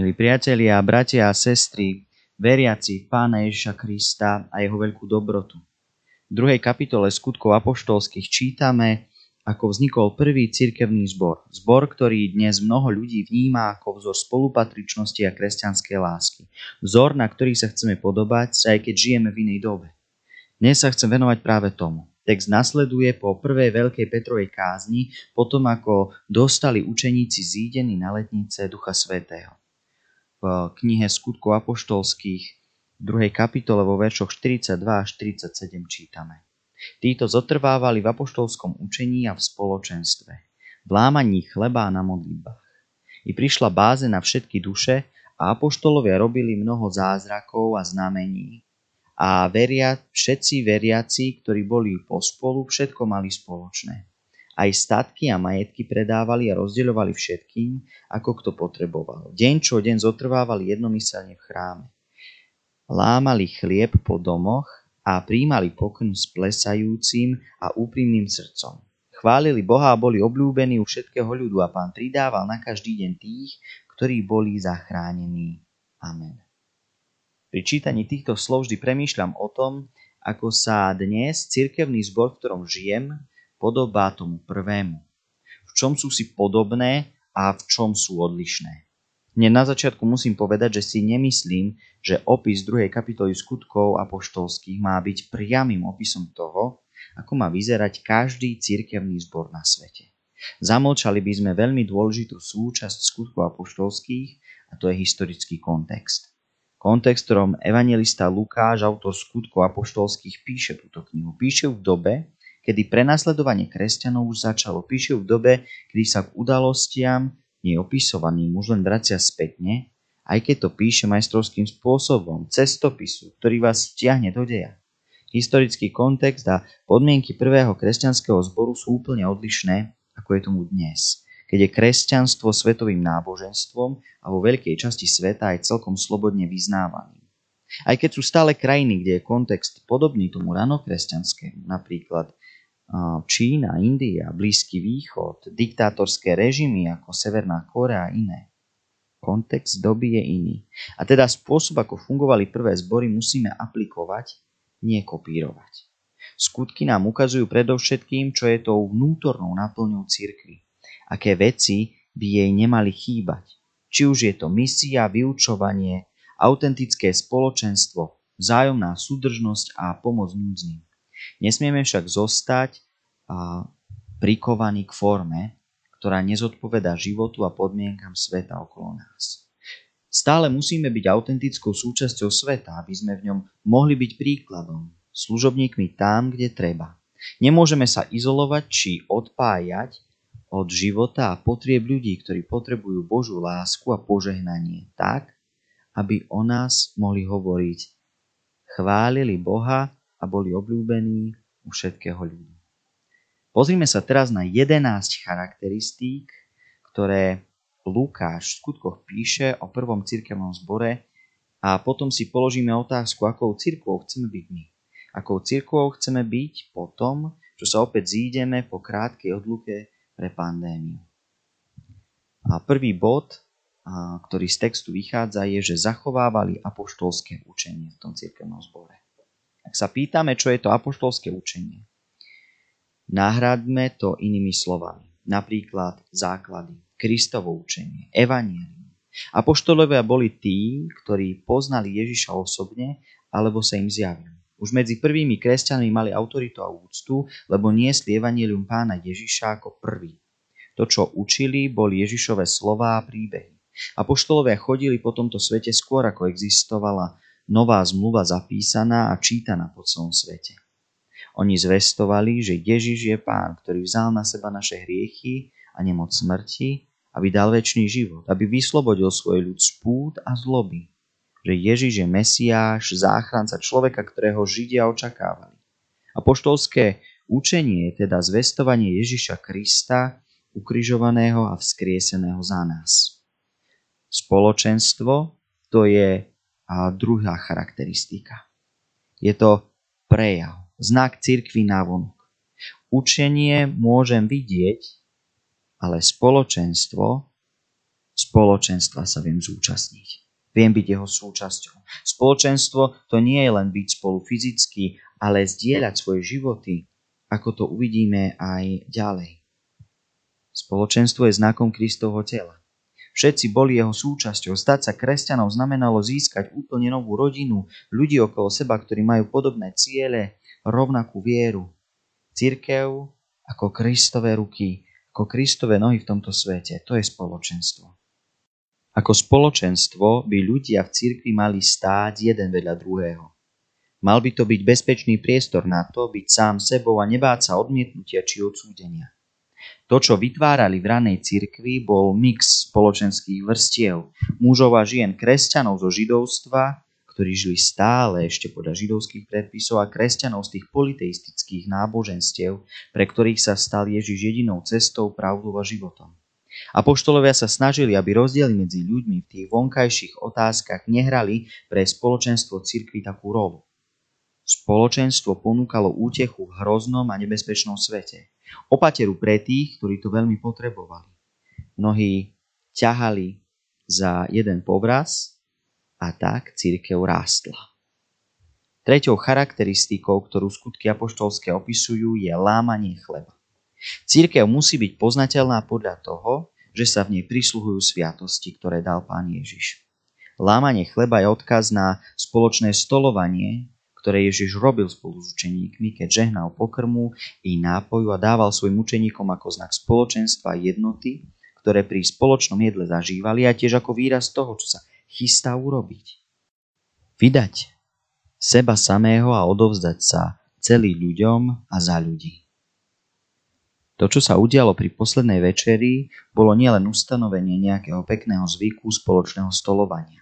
Milí priatelia, bratia a sestry, veriaci Pána Ježiša Krista a jeho veľkú dobrotu. V druhej kapitole skutkov apoštolských čítame, ako vznikol prvý cirkevný zbor. Zbor, ktorý dnes mnoho ľudí vníma ako vzor spolupatričnosti a kresťanskej lásky. Vzor, na ktorý sa chceme podobať, aj keď žijeme v inej dobe. Dnes sa chcem venovať práve tomu. Text nasleduje po prvej veľkej Petrovej kázni, potom ako dostali učeníci zídení na letnice Ducha Svetého v knihe Skutkov apoštolských v druhej kapitole vo veršoch 42 až 47 čítame. Títo zotrvávali v apoštolskom učení a v spoločenstve, v lámaní chleba a na modlitbách. I prišla báze na všetky duše a apoštolovia robili mnoho zázrakov a znamení. A veria, všetci veriaci, ktorí boli pospolu, všetko mali spoločné. Aj statky a majetky predávali a rozdeľovali všetkým, ako kto potreboval. Deň čo deň zotrvávali jednomyselne v chráme. Lámali chlieb po domoch a príjmali pokrm s plesajúcim a úprimným srdcom. Chválili Boha a boli obľúbení u všetkého ľudu a pán pridával na každý deň tých, ktorí boli zachránení. Amen. Pri čítaní týchto slov vždy premýšľam o tom, ako sa dnes cirkevný zbor, v ktorom žijem, podobá tomu prvému. V čom sú si podobné a v čom sú odlišné. Hneď na začiatku musím povedať, že si nemyslím, že opis druhej kapitoly skutkov apoštolských má byť priamým opisom toho, ako má vyzerať každý cirkevný zbor na svete. Zamlčali by sme veľmi dôležitú súčasť skutkov apoštolských a to je historický kontext. Kontext, ktorom evangelista Lukáš, autor skutkov apoštolských, píše túto knihu. Píše v dobe, kedy prenasledovanie kresťanov už začalo. Píše v dobe, kedy sa k udalostiam neopisovaným už len vracia spätne, aj keď to píše majstrovským spôsobom, cestopisu, ktorý vás stiahne do deja. Historický kontext a podmienky prvého kresťanského zboru sú úplne odlišné, ako je tomu dnes, keď je kresťanstvo svetovým náboženstvom a vo veľkej časti sveta aj celkom slobodne vyznávaným. Aj keď sú stále krajiny, kde je kontext podobný tomu ranokresťanskému, napríklad Čína, India, Blízky východ, diktátorské režimy ako Severná Korea a iné. Kontext doby je iný. A teda spôsob, ako fungovali prvé zbory, musíme aplikovať, nie kopírovať. Skutky nám ukazujú predovšetkým, čo je tou vnútornou naplňou cirkvy. Aké veci by jej nemali chýbať. Či už je to misia, vyučovanie, autentické spoločenstvo, vzájomná súdržnosť a pomoc núdznym. Nesmieme však zostať a, prikovaní k forme, ktorá nezodpoveda životu a podmienkam sveta okolo nás. Stále musíme byť autentickou súčasťou sveta, aby sme v ňom mohli byť príkladom, služobníkmi tam, kde treba. Nemôžeme sa izolovať či odpájať od života a potrieb ľudí, ktorí potrebujú Božú lásku a požehnanie tak, aby o nás mohli hovoriť. Chválili Boha a boli obľúbení u všetkého ľudu. Pozrime sa teraz na 11 charakteristík, ktoré Lukáš v skutkoch píše o prvom cirkevnom zbore a potom si položíme otázku, akou cirkvou chceme byť my. Akou cirkvou chceme byť po tom, čo sa opäť zídeme po krátkej odluke pre pandémiu. A prvý bod, ktorý z textu vychádza, je, že zachovávali apoštolské učenie v tom cirkevnom zbore. Ak sa pýtame, čo je to apoštolské učenie, nahradme to inými slovami. Napríklad základy, Kristovo učenie, evanielium. Apoštolovia boli tí, ktorí poznali Ježiša osobne alebo sa im zjavil. Už medzi prvými kresťanmi mali autoritu a úctu, lebo niesli evanielium pána Ježiša ako prvý. To, čo učili, boli Ježišové slová a príbehy. Apoštolovia chodili po tomto svete skôr, ako existovala nová zmluva zapísaná a čítaná po celom svete. Oni zvestovali, že Ježiš je pán, ktorý vzal na seba naše hriechy a nemoc smrti, aby dal väčší život, aby vyslobodil svoj ľud z pút a zloby. Že Ježiš je Mesiáš, záchranca človeka, ktorého Židia očakávali. A poštolské učenie je teda zvestovanie Ježiša Krista, ukrižovaného a vzkrieseného za nás. Spoločenstvo to je druhá charakteristika. Je to prejav, znak cirkvy vonok. Učenie môžem vidieť, ale spoločenstvo, spoločenstva sa viem zúčastniť. Viem byť jeho súčasťou. Spoločenstvo to nie je len byť spolu fyzicky, ale zdieľať svoje životy, ako to uvidíme aj ďalej. Spoločenstvo je znakom Kristovho tela. Všetci boli jeho súčasťou. Stať sa kresťanom znamenalo získať úplne novú rodinu, ľudí okolo seba, ktorí majú podobné ciele, rovnakú vieru. Cirkev ako Kristové ruky, ako Kristové nohy v tomto svete. To je spoločenstvo. Ako spoločenstvo by ľudia v cirkvi mali stáť jeden vedľa druhého. Mal by to byť bezpečný priestor na to, byť sám sebou a nebáť sa odmietnutia či odsúdenia. To, čo vytvárali v ranej cirkvi, bol mix spoločenských vrstiev, mužov a žien, kresťanov zo židovstva, ktorí žili stále ešte podľa židovských predpisov a kresťanov z tých politeistických náboženstiev, pre ktorých sa stal Ježiš jedinou cestou, pravdou a životom. Apoštolovia sa snažili, aby rozdiely medzi ľuďmi v tých vonkajších otázkach nehrali pre spoločenstvo cirkvi takú rolu. Spoločenstvo ponúkalo útechu v hroznom a nebezpečnom svete. Opateru pre tých, ktorí to veľmi potrebovali. Mnohí ťahali za jeden povraz a tak církev rástla. Treťou charakteristikou, ktorú skutky apoštolské opisujú, je lámanie chleba. Církev musí byť poznateľná podľa toho, že sa v nej prisluhujú sviatosti, ktoré dal pán Ježiš. Lámanie chleba je odkaz na spoločné stolovanie, ktoré Ježiš robil spolu s učeníkmi, keď žehnal pokrmu i nápoju a dával svojim učeníkom ako znak spoločenstva jednoty, ktoré pri spoločnom jedle zažívali a tiež ako výraz toho, čo sa chystá urobiť. Vydať seba samého a odovzdať sa celý ľuďom a za ľudí. To, čo sa udialo pri poslednej večeri, bolo nielen ustanovenie nejakého pekného zvyku spoločného stolovania.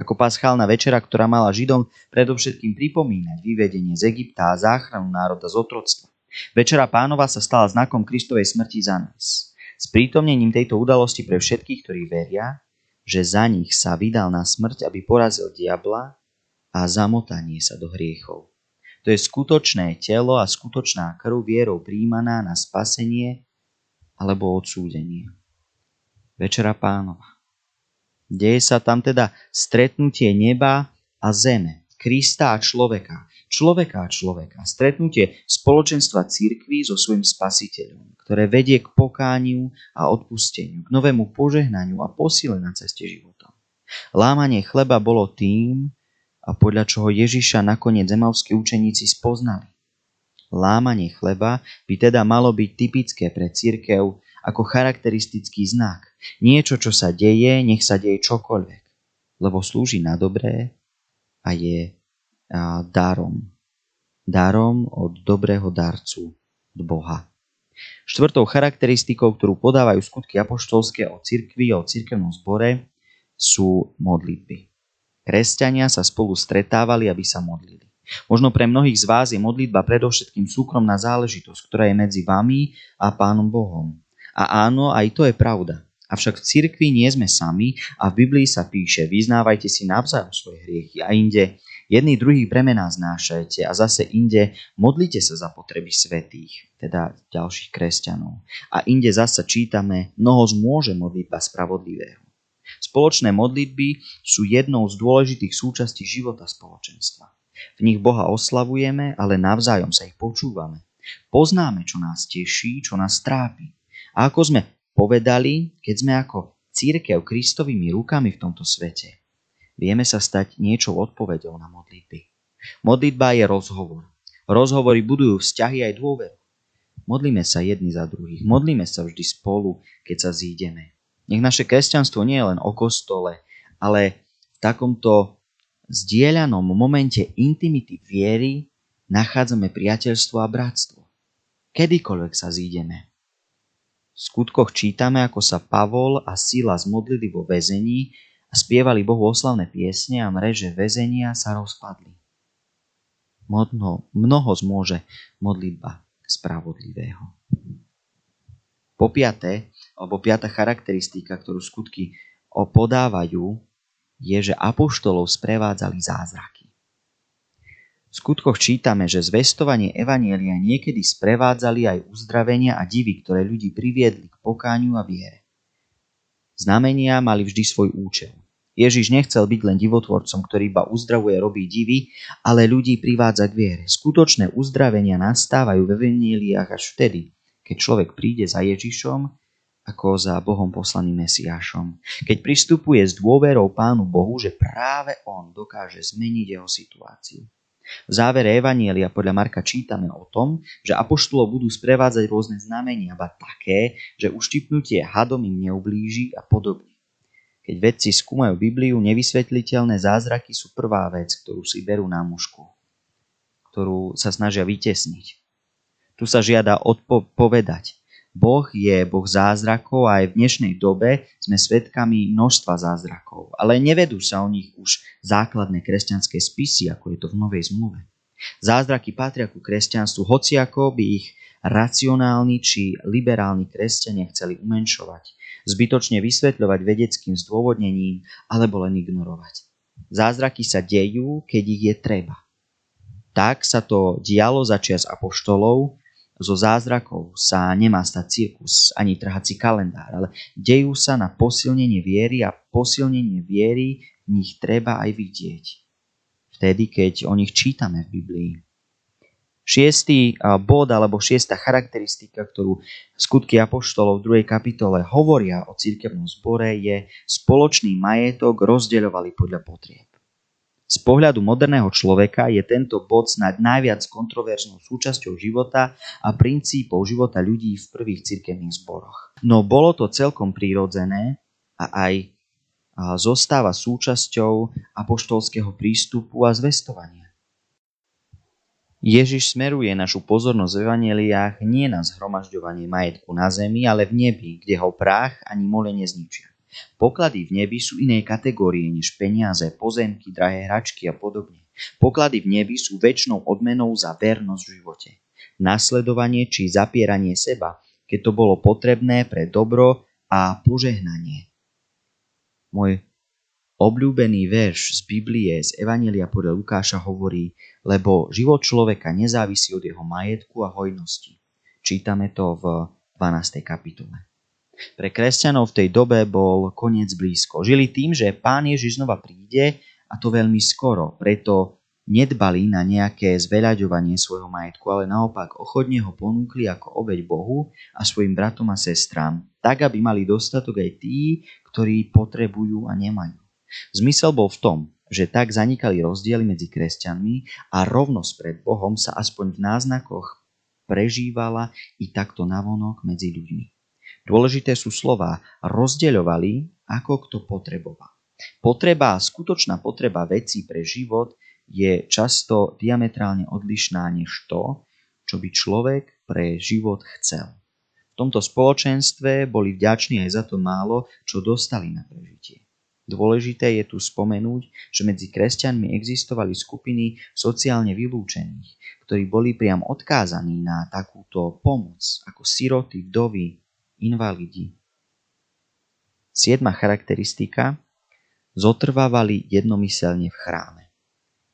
Ako paschálna večera, ktorá mala Židom predovšetkým pripomínať vyvedenie z Egypta a záchranu národa z otroctva. Večera pánova sa stala znakom Kristovej smrti za nás. S prítomnením tejto udalosti pre všetkých, ktorí veria, že za nich sa vydal na smrť, aby porazil diabla a zamotanie sa do hriechov. To je skutočné telo a skutočná krv vierou príjmaná na spasenie alebo odsúdenie. Večera pánova. Deje sa tam teda stretnutie neba a zeme, Krista a človeka, človeka a človeka, stretnutie spoločenstva církvy so svojim spasiteľom, ktoré vedie k pokániu a odpusteniu, k novému požehnaniu a posile na ceste života. Lámanie chleba bolo tým, a podľa čoho Ježiša nakoniec zemavskí učeníci spoznali. Lámanie chleba by teda malo byť typické pre církev ako charakteristický znak. Niečo, čo sa deje, nech sa deje čokoľvek, lebo slúži na dobré a je darom. Darom od dobrého darcu, od Boha. Štvrtou charakteristikou, ktorú podávajú skutky apoštolské o cirkvi a o cirkevnom zbore, sú modlitby. Kresťania sa spolu stretávali, aby sa modlili. Možno pre mnohých z vás je modlitba predovšetkým súkromná záležitosť, ktorá je medzi vami a Pánom Bohom. A áno, aj to je pravda. Avšak v cirkvi nie sme sami a v Biblii sa píše, vyznávajte si navzájom svoje hriechy a inde jedný druhý premená znášajte a zase inde modlite sa za potreby svetých, teda ďalších kresťanov. A inde zase čítame, mnoho zmôže modlitba spravodlivého. Spoločné modlitby sú jednou z dôležitých súčastí života spoločenstva. V nich Boha oslavujeme, ale navzájom sa ich počúvame. Poznáme, čo nás teší, čo nás trápi. A ako sme povedali, keď sme ako církev Kristovými rukami v tomto svete, vieme sa stať niečou odpovedou na modlitby. Modlitba je rozhovor. Rozhovory budujú vzťahy aj dôveru. Modlíme sa jedni za druhých. Modlíme sa vždy spolu, keď sa zídeme. Nech naše kresťanstvo nie je len o kostole, ale v takomto zdieľanom momente intimity viery nachádzame priateľstvo a bratstvo. Kedykoľvek sa zídeme. V skutkoch čítame, ako sa Pavol a Sila zmodlili vo väzení a spievali Bohu oslavné piesne a mreže väzenia sa rozpadli. Mnoho, mnoho zmôže modlitba spravodlivého. Po piaté, alebo piata charakteristika, ktorú skutky podávajú, je, že apoštolov sprevádzali zázraky. V skutkoch čítame, že zvestovanie Evanielia niekedy sprevádzali aj uzdravenia a divy, ktoré ľudí priviedli k pokáňu a viere. Znamenia mali vždy svoj účel. Ježiš nechcel byť len divotvorcom, ktorý iba uzdravuje, robí divy, ale ľudí privádza k viere. Skutočné uzdravenia nastávajú ve Evangeliách až vtedy, keď človek príde za Ježišom ako za Bohom poslaným Mesiášom. Keď pristupuje s dôverou Pánu Bohu, že práve On dokáže zmeniť jeho situáciu. V závere Evanielia podľa Marka čítame o tom, že apoštolov budú sprevádzať rôzne znamenia, ba také, že uštipnutie hadom im neublíži a podobne. Keď vedci skúmajú Bibliu, nevysvetliteľné zázraky sú prvá vec, ktorú si berú na mužku, ktorú sa snažia vytesniť. Tu sa žiada odpovedať. Boh je Boh zázrakov a aj v dnešnej dobe sme svedkami množstva zázrakov, ale nevedú sa o nich už základné kresťanské spisy, ako je to v Novej zmluve. Zázraky patria ku kresťanstvu, hoci ako by ich racionálni či liberálni kresťania chceli umenšovať zbytočne vysvetľovať vedeckým zdôvodnením alebo len ignorovať. Zázraky sa dejú, keď ich je treba. Tak sa to dialo za čias apoštolov, zo zázrakov sa nemá stať cirkus ani trhací kalendár, ale dejú sa na posilnenie viery a posilnenie viery v nich treba aj vidieť. Vtedy, keď o nich čítame v Biblii. Šiestý bod alebo šiesta charakteristika, ktorú skutky Apoštolov v 2. kapitole hovoria o cirkevnom zbore, je spoločný majetok rozdeľovali podľa potrieb. Z pohľadu moderného človeka je tento bod snáď najviac kontroverznou súčasťou života a princípov života ľudí v prvých cirkevných zboroch. No bolo to celkom prírodzené a aj zostáva súčasťou apoštolského prístupu a zvestovania. Ježiš smeruje našu pozornosť v evaneliách nie na zhromažďovanie majetku na zemi, ale v nebi, kde ho prach ani mole nezničia. Poklady v nebi sú inej kategórie než peniaze, pozemky, drahé hračky a podobne. Poklady v nebi sú väčšnou odmenou za vernosť v živote. Nasledovanie či zapieranie seba, keď to bolo potrebné pre dobro a požehnanie. Môj Obľúbený verš z Biblie z Evanelia podľa Lukáša hovorí, lebo život človeka nezávisí od jeho majetku a hojnosti. Čítame to v 12. kapitole. Pre kresťanov v tej dobe bol koniec blízko. Žili tým, že pán Ježiš znova príde a to veľmi skoro, preto nedbali na nejaké zveľaďovanie svojho majetku, ale naopak ochotne ho ponúkli ako obeď Bohu a svojim bratom a sestrám, tak aby mali dostatok aj tí, ktorí potrebujú a nemajú. Zmysel bol v tom, že tak zanikali rozdiely medzi kresťanmi a rovnosť pred Bohom sa aspoň v náznakoch prežívala i takto navonok medzi ľuďmi. Dôležité sú slova rozdeľovali, ako kto potreboval. Potreba, skutočná potreba vecí pre život je často diametrálne odlišná než to, čo by človek pre život chcel. V tomto spoločenstve boli vďační aj za to málo, čo dostali na prežitie. Dôležité je tu spomenúť, že medzi kresťanmi existovali skupiny sociálne vylúčených, ktorí boli priam odkázaní na takúto pomoc, ako siroty, vdovy, invalidi. Siedma charakteristika zotrvávali jednomyselne v chráme.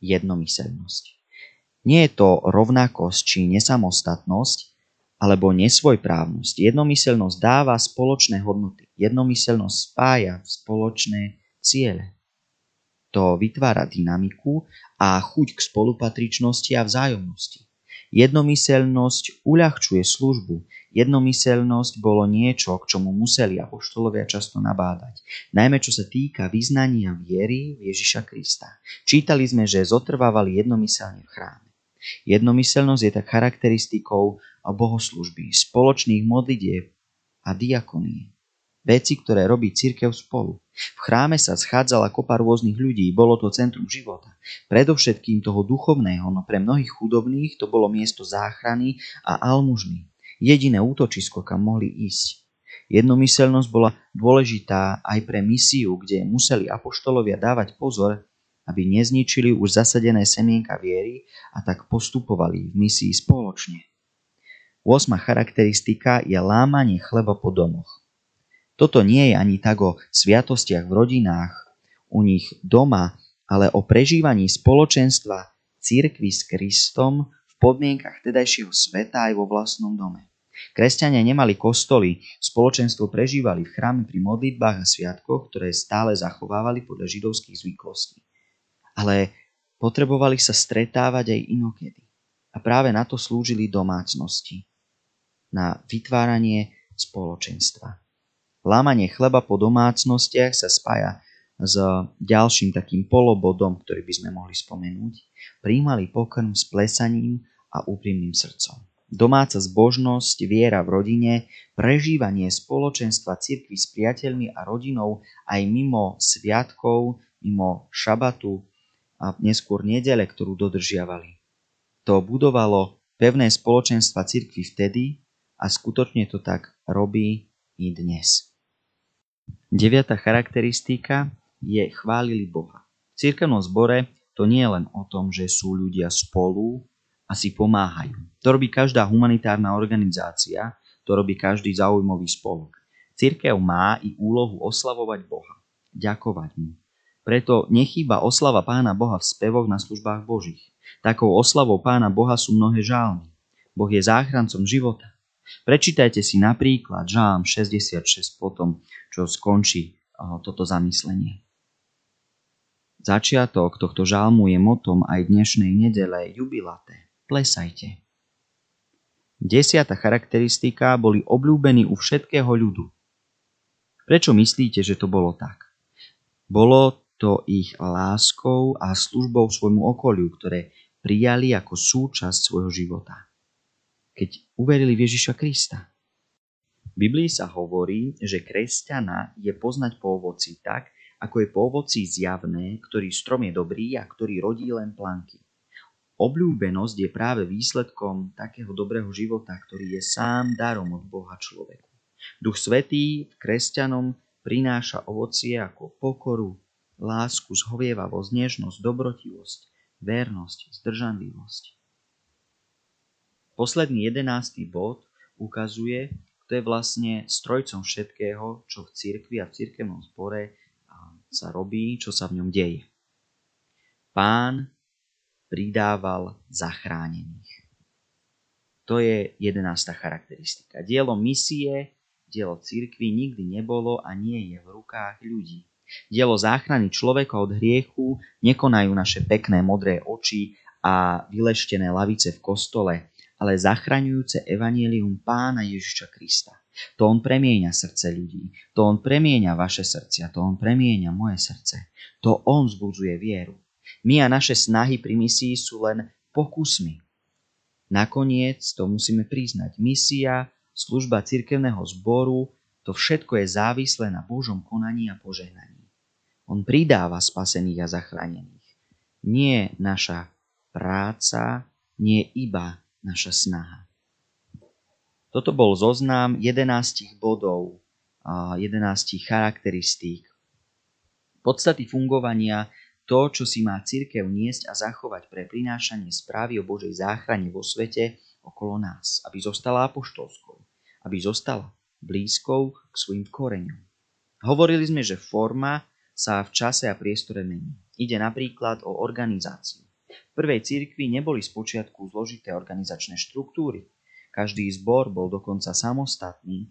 Jednomyselnosť. Nie je to rovnakosť či nesamostatnosť, alebo nesvojprávnosť. Jednomyselnosť dáva spoločné hodnoty. Jednomyselnosť spája spoločné ciele. To vytvára dynamiku a chuť k spolupatričnosti a vzájomnosti. Jednomyselnosť uľahčuje službu. Jednomyselnosť bolo niečo, k čomu museli apoštolovia často nabádať, najmä čo sa týka vyznania viery v Ježiša Krista. Čítali sme, že zotrvávali jednomyselne v chráme. Jednomyselnosť je tak charakteristikou bohoslužby, spoločných modlitieb a diakonie veci, ktoré robí církev spolu. V chráme sa schádzala kopa rôznych ľudí, bolo to centrum života. Predovšetkým toho duchovného, no pre mnohých chudobných to bolo miesto záchrany a almužný. Jediné útočisko, kam mohli ísť. Jednomyselnosť bola dôležitá aj pre misiu, kde museli apoštolovia dávať pozor, aby nezničili už zasadené semienka viery a tak postupovali v misii spoločne. 8. charakteristika je lámanie chleba po domoch. Toto nie je ani tak o sviatostiach v rodinách, u nich doma, ale o prežívaní spoločenstva církvy s Kristom podmienkach tedajšieho sveta aj vo vlastnom dome. Kresťania nemali kostoly, spoločenstvo prežívali v chráme pri modlitbách a sviatkoch, ktoré stále zachovávali podľa židovských zvyklostí. Ale potrebovali sa stretávať aj inokedy. A práve na to slúžili domácnosti. Na vytváranie spoločenstva. Lámanie chleba po domácnostiach sa spája s ďalším takým polobodom, ktorý by sme mohli spomenúť. Príjmali pokrm s plesaním a úprimným srdcom. Domáca zbožnosť, viera v rodine, prežívanie spoločenstva cirkvi s priateľmi a rodinou aj mimo sviatkov, mimo šabatu a neskôr nedele, ktorú dodržiavali. To budovalo pevné spoločenstva cirkvi vtedy a skutočne to tak robí i dnes. Deviatá charakteristika je chválili Boha. V cirkevnom zbore to nie je len o tom, že sú ľudia spolu, a si pomáhajú. To robí každá humanitárna organizácia, to robí každý zaujímavý spolok. Cirkev má i úlohu oslavovať Boha, ďakovať mu. Preto nechýba oslava Pána Boha v spevoch na službách Božích. Takou oslavou Pána Boha sú mnohé žálmy. Boh je záchrancom života. Prečítajte si napríklad Žálm 66 potom, čo skončí toto zamyslenie. Začiatok tohto žalmu je motom aj dnešnej nedele jubilaté plesajte. Desiata charakteristika boli obľúbení u všetkého ľudu. Prečo myslíte, že to bolo tak? Bolo to ich láskou a službou svojmu okoliu, ktoré prijali ako súčasť svojho života. Keď uverili v Ježiša Krista. V Biblii sa hovorí, že kresťana je poznať po ovoci tak, ako je po ovoci zjavné, ktorý strom je dobrý a ktorý rodí len planky. Obľúbenosť je práve výsledkom takého dobrého života, ktorý je sám darom od Boha človeku. Duch Svetý kresťanom prináša ovocie ako pokoru, lásku, zhovievavosť, nežnosť, dobrotivosť, vernosť, zdržanlivosť. Posledný jedenáctý bod ukazuje, kto je vlastne strojcom všetkého, čo v cirkvi a v cirkevnom zbore sa robí, čo sa v ňom deje. Pán pridával zachránených. To je jedenásta charakteristika. Dielo misie, dielo cirkvy nikdy nebolo a nie je v rukách ľudí. Dielo záchrany človeka od hriechu nekonajú naše pekné modré oči a vyleštené lavice v kostole, ale zachraňujúce evanielium pána Ježiša Krista. To on premieňa srdce ľudí, to on premieňa vaše srdcia, to on premieňa moje srdce, to on zbudzuje vieru. My a naše snahy pri misii sú len pokusmi. Nakoniec to musíme priznať. Misia, služba cirkevného zboru, to všetko je závislé na Božom konaní a požehnaní. On pridáva spasených a zachránených. Nie naša práca, nie iba naša snaha. Toto bol zoznam 11 bodov, 11 charakteristík. Podstaty fungovania to, čo si má církev niesť a zachovať pre prinášanie správy o Božej záchrane vo svete okolo nás, aby zostala apoštolskou, aby zostala blízkou k svojim koreňom. Hovorili sme, že forma sa v čase a priestore mení. Ide napríklad o organizáciu. V prvej cirkvi neboli spočiatku zložité organizačné štruktúry. Každý zbor bol dokonca samostatný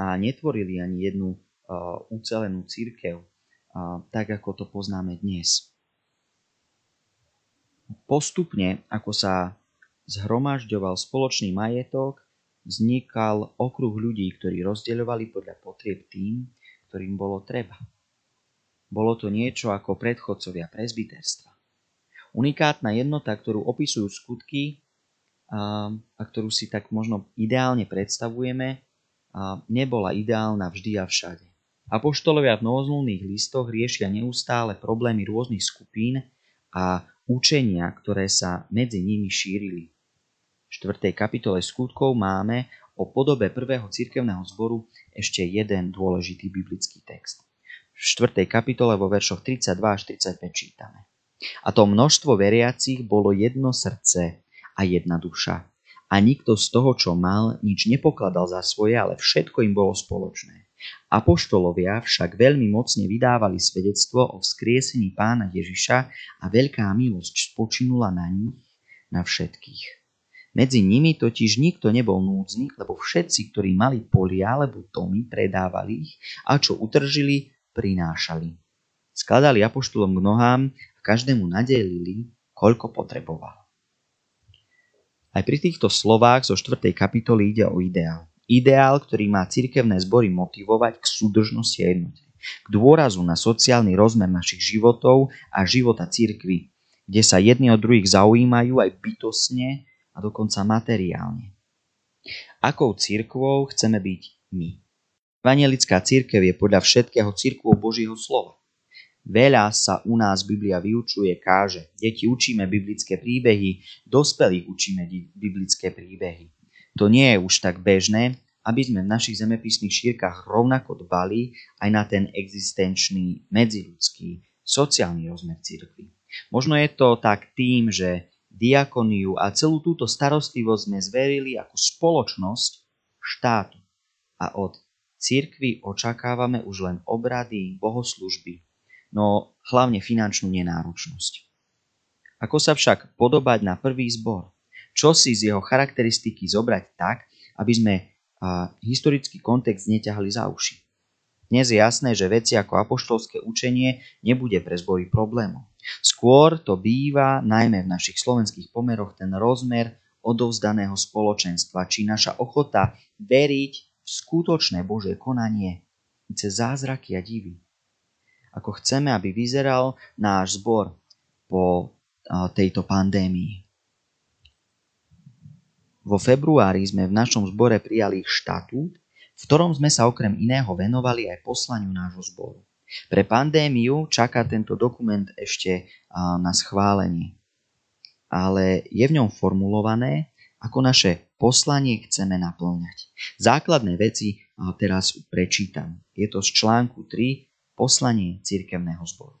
a netvorili ani jednu uh, ucelenú církev, uh, tak ako to poznáme dnes postupne, ako sa zhromažďoval spoločný majetok, vznikal okruh ľudí, ktorí rozdeľovali podľa potrieb tým, ktorým bolo treba. Bolo to niečo ako predchodcovia prezbiterstva. Unikátna jednota, ktorú opisujú skutky a, a ktorú si tak možno ideálne predstavujeme, a nebola ideálna vždy a všade. Apoštolovia v novozmluvných listoch riešia neustále problémy rôznych skupín a učenia, ktoré sa medzi nimi šírili. V 4. kapitole skutkov máme o podobe prvého cirkevného zboru ešte jeden dôležitý biblický text. V 4. kapitole vo veršoch 32 až 35 čítame. A to množstvo veriacich bolo jedno srdce a jedna duša. A nikto z toho, čo mal, nič nepokladal za svoje, ale všetko im bolo spoločné. Apoštolovia však veľmi mocne vydávali svedectvo o vzkriesení pána Ježiša a veľká milosť spočinula na nich, na všetkých. Medzi nimi totiž nikto nebol núdzny, lebo všetci, ktorí mali polia alebo domy, predávali ich a čo utržili, prinášali. Skladali apoštolom k nohám každému nadelili, koľko potreboval. Aj pri týchto slovách zo 4. kapitoly ide o ideál. Ideál, ktorý má cirkevné zbory motivovať k súdržnosti a jednote. K dôrazu na sociálny rozmer našich životov a života cirkvy, kde sa jedni od druhých zaujímajú aj bytosne a dokonca materiálne. Akou církvou chceme byť my? Evangelická církev je podľa všetkého církvou Božieho slova. Veľa sa u nás Biblia vyučuje, káže. Deti učíme biblické príbehy, dospelých učíme biblické príbehy. To nie je už tak bežné, aby sme v našich zemepisných šírkach rovnako dbali aj na ten existenčný, medziludský, sociálny rozmer cirkvi. Možno je to tak tým, že diakoniu a celú túto starostlivosť sme zverili ako spoločnosť štátu a od cirkvi očakávame už len obrady, bohoslužby, no hlavne finančnú nenáročnosť. Ako sa však podobať na prvý zbor? Čo si z jeho charakteristiky zobrať tak, aby sme a, historický kontext neťahali za uši? Dnes je jasné, že veci ako apoštolské učenie nebude pre zbory problémom. Skôr to býva, najmä v našich slovenských pomeroch, ten rozmer odovzdaného spoločenstva, či naša ochota veriť v skutočné Božie konanie, cez zázraky a divy. Ako chceme, aby vyzeral náš zbor po tejto pandémii. Vo februári sme v našom zbore prijali štatút, v ktorom sme sa okrem iného venovali aj poslaniu nášho zboru. Pre pandémiu čaká tento dokument ešte na schválenie. Ale je v ňom formulované, ako naše poslanie chceme naplňať. Základné veci teraz prečítam. Je to z článku 3 poslanie cirkevného zboru.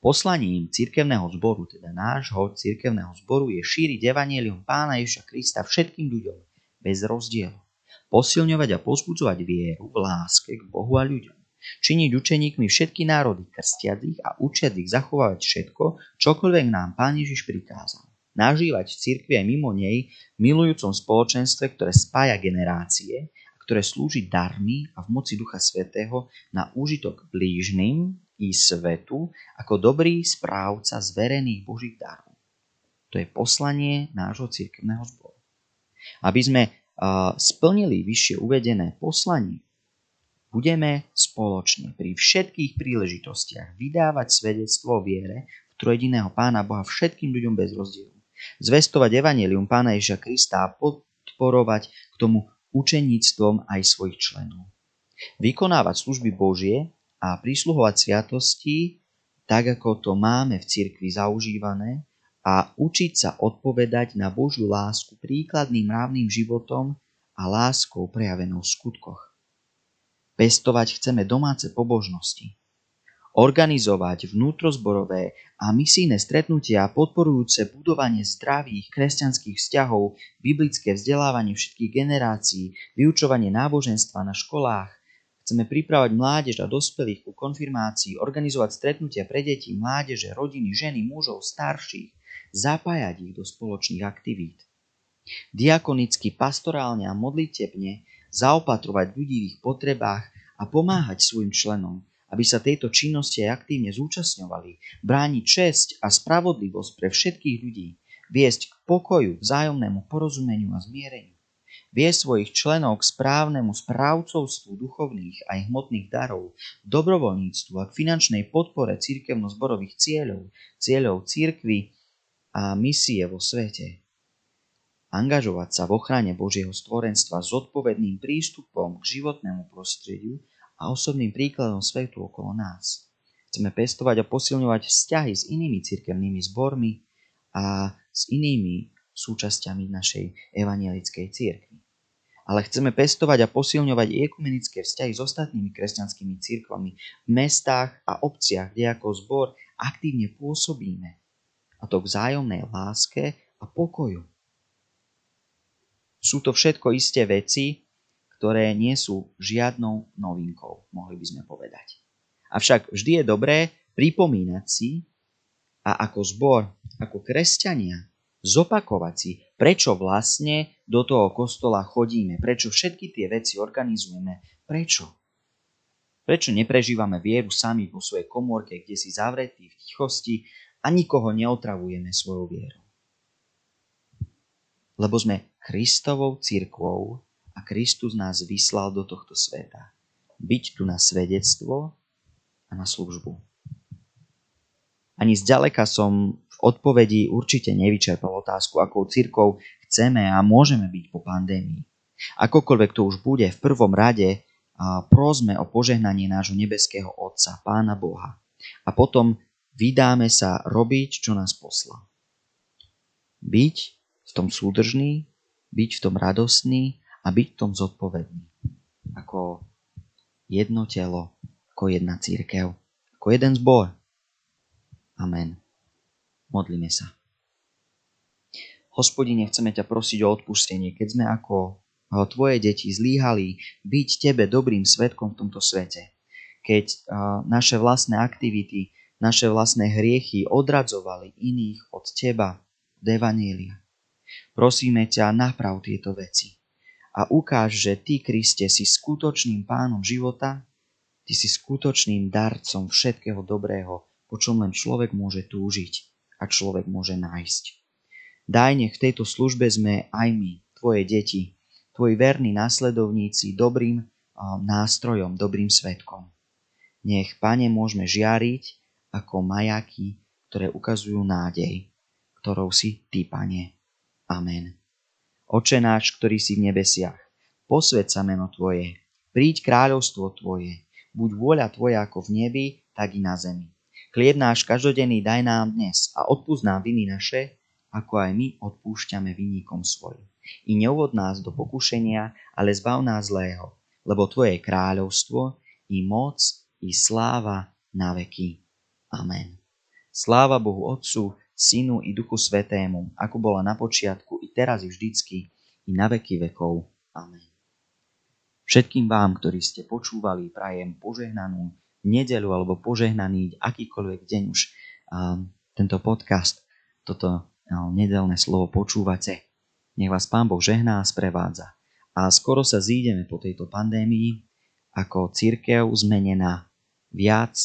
Poslaním cirkevného zboru, teda nášho cirkevného zboru, je šíriť evanielium Pána Ježa Krista všetkým ľuďom, bez rozdielu. Posilňovať a pozbudzovať vieru v láske k Bohu a ľuďom činiť učeníkmi všetky národy, krstiať ich a učiať ich zachovávať všetko, čokoľvek nám Pán Ježiš prikázal. Nažívať v cirkvi aj mimo nej, milujúcom spoločenstve, ktoré spája generácie ktoré slúži darmi a v moci Ducha Svetého na úžitok blížnym i svetu ako dobrý správca zverených Božích darov. To je poslanie nášho cirkevného zboru. Aby sme uh, splnili vyššie uvedené poslanie, budeme spoločne pri všetkých príležitostiach vydávať svedectvo o viere v trojediného Pána Boha všetkým ľuďom bez rozdielu. Zvestovať evanelium Pána Ježa Krista a podporovať k tomu učeníctvom aj svojich členov. Vykonávať služby Božie a prísluhovať sviatosti, tak ako to máme v cirkvi zaužívané, a učiť sa odpovedať na Božiu lásku príkladným mravným životom a láskou prejavenou v skutkoch. Pestovať chceme domáce pobožnosti. Organizovať vnútrozborové a misijné stretnutia podporujúce budovanie zdravých kresťanských vzťahov, biblické vzdelávanie všetkých generácií, vyučovanie náboženstva na školách, Chceme pripravať mládež a dospelých ku konfirmácii, organizovať stretnutia pre deti, mládeže, rodiny, ženy, mužov, starších, zapájať ich do spoločných aktivít. Diakonicky, pastorálne a modlitebne zaopatrovať ľudí v ich potrebách a pomáhať svojim členom, aby sa tejto činnosti aj aktívne zúčastňovali, brániť česť a spravodlivosť pre všetkých ľudí, viesť k pokoju, vzájomnému porozumeniu a zmiereniu, viesť svojich členov k správnemu správcovstvu duchovných aj hmotných darov, dobrovoľníctvu a k finančnej podpore církevno-zborových cieľov, cieľov církvy a misie vo svete. Angažovať sa v ochrane Božieho stvorenstva s odpovedným prístupom k životnému prostrediu a osobným príkladom svetu okolo nás. Chceme pestovať a posilňovať vzťahy s inými cirkevnými zbormi a s inými súčasťami našej evanielickej cirkvi. Ale chceme pestovať a posilňovať ekumenické vzťahy s ostatnými kresťanskými cirkvami v mestách a obciach, kde ako zbor aktívne pôsobíme. A to k vzájomnej láske a pokoju sú to všetko isté veci, ktoré nie sú žiadnou novinkou, mohli by sme povedať. Avšak vždy je dobré pripomínať si a ako zbor, ako kresťania, zopakovať si, prečo vlastne do toho kostola chodíme, prečo všetky tie veci organizujeme, prečo. Prečo neprežívame vieru sami vo svojej komórke, kde si zavretí v tichosti a nikoho neotravujeme svojou vierou. Lebo sme Kristovou církvou a Kristus nás vyslal do tohto sveta. Byť tu na svedectvo a na službu. Ani zďaleka som v odpovedi určite nevyčerpal otázku, akou církou chceme a môžeme byť po pandémii. Akokoľvek to už bude, v prvom rade prosme o požehnanie nášho nebeského Otca, Pána Boha. A potom vydáme sa robiť, čo nás poslal. Byť v tom súdržný, byť v tom radostný a byť v tom zodpovedný. Ako jedno telo, ako jedna církev, ako jeden zbor. Amen. Modlíme sa. Hospodine, chceme ťa prosiť o odpustenie, keď sme ako tvoje deti zlíhali byť tebe dobrým svetkom v tomto svete. Keď naše vlastné aktivity, naše vlastné hriechy odradzovali iných od teba, od. Prosíme ťa, naprav tieto veci a ukáž, že Ty, Kriste, si skutočným pánom života, Ty si skutočným darcom všetkého dobrého, po čom len človek môže túžiť a človek môže nájsť. Daj nech v tejto službe sme aj my, Tvoje deti, tvoji verní následovníci dobrým nástrojom, dobrým svetkom. Nech, Pane, môžeme žiariť ako majaky, ktoré ukazujú nádej, ktorou si Ty, Pane. Amen. Oče náš, ktorý si v nebesiach, posved sa meno Tvoje, príď kráľovstvo Tvoje, buď vôľa Tvoja ako v nebi, tak i na zemi. Chlieb náš každodenný daj nám dnes a odpúsť nám viny naše, ako aj my odpúšťame vinníkom svojim i neuvod nás do pokušenia, ale zbav nás zlého, lebo Tvoje kráľovstvo, i moc, i sláva na veky. Amen. Sláva Bohu Otcu, Synu i Duchu Svetému, ako bola na počiatku, i teraz, i vždycky, i na veky vekov. Amen. Všetkým vám, ktorí ste počúvali, prajem požehnanú nedelu alebo požehnaný akýkoľvek deň už tento podcast, toto nedelné slovo počúvate. Nech vás Pán Boh žehná a sprevádza. A skoro sa zídeme po tejto pandémii ako církev zmenená, viac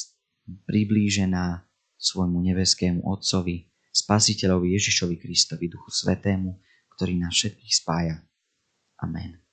priblížená svojmu nebeskému Otcovi, Spasiteľovi Ježišovi Kristovi, Duchu Svetému, ktorý nás všetkých spája. Amen.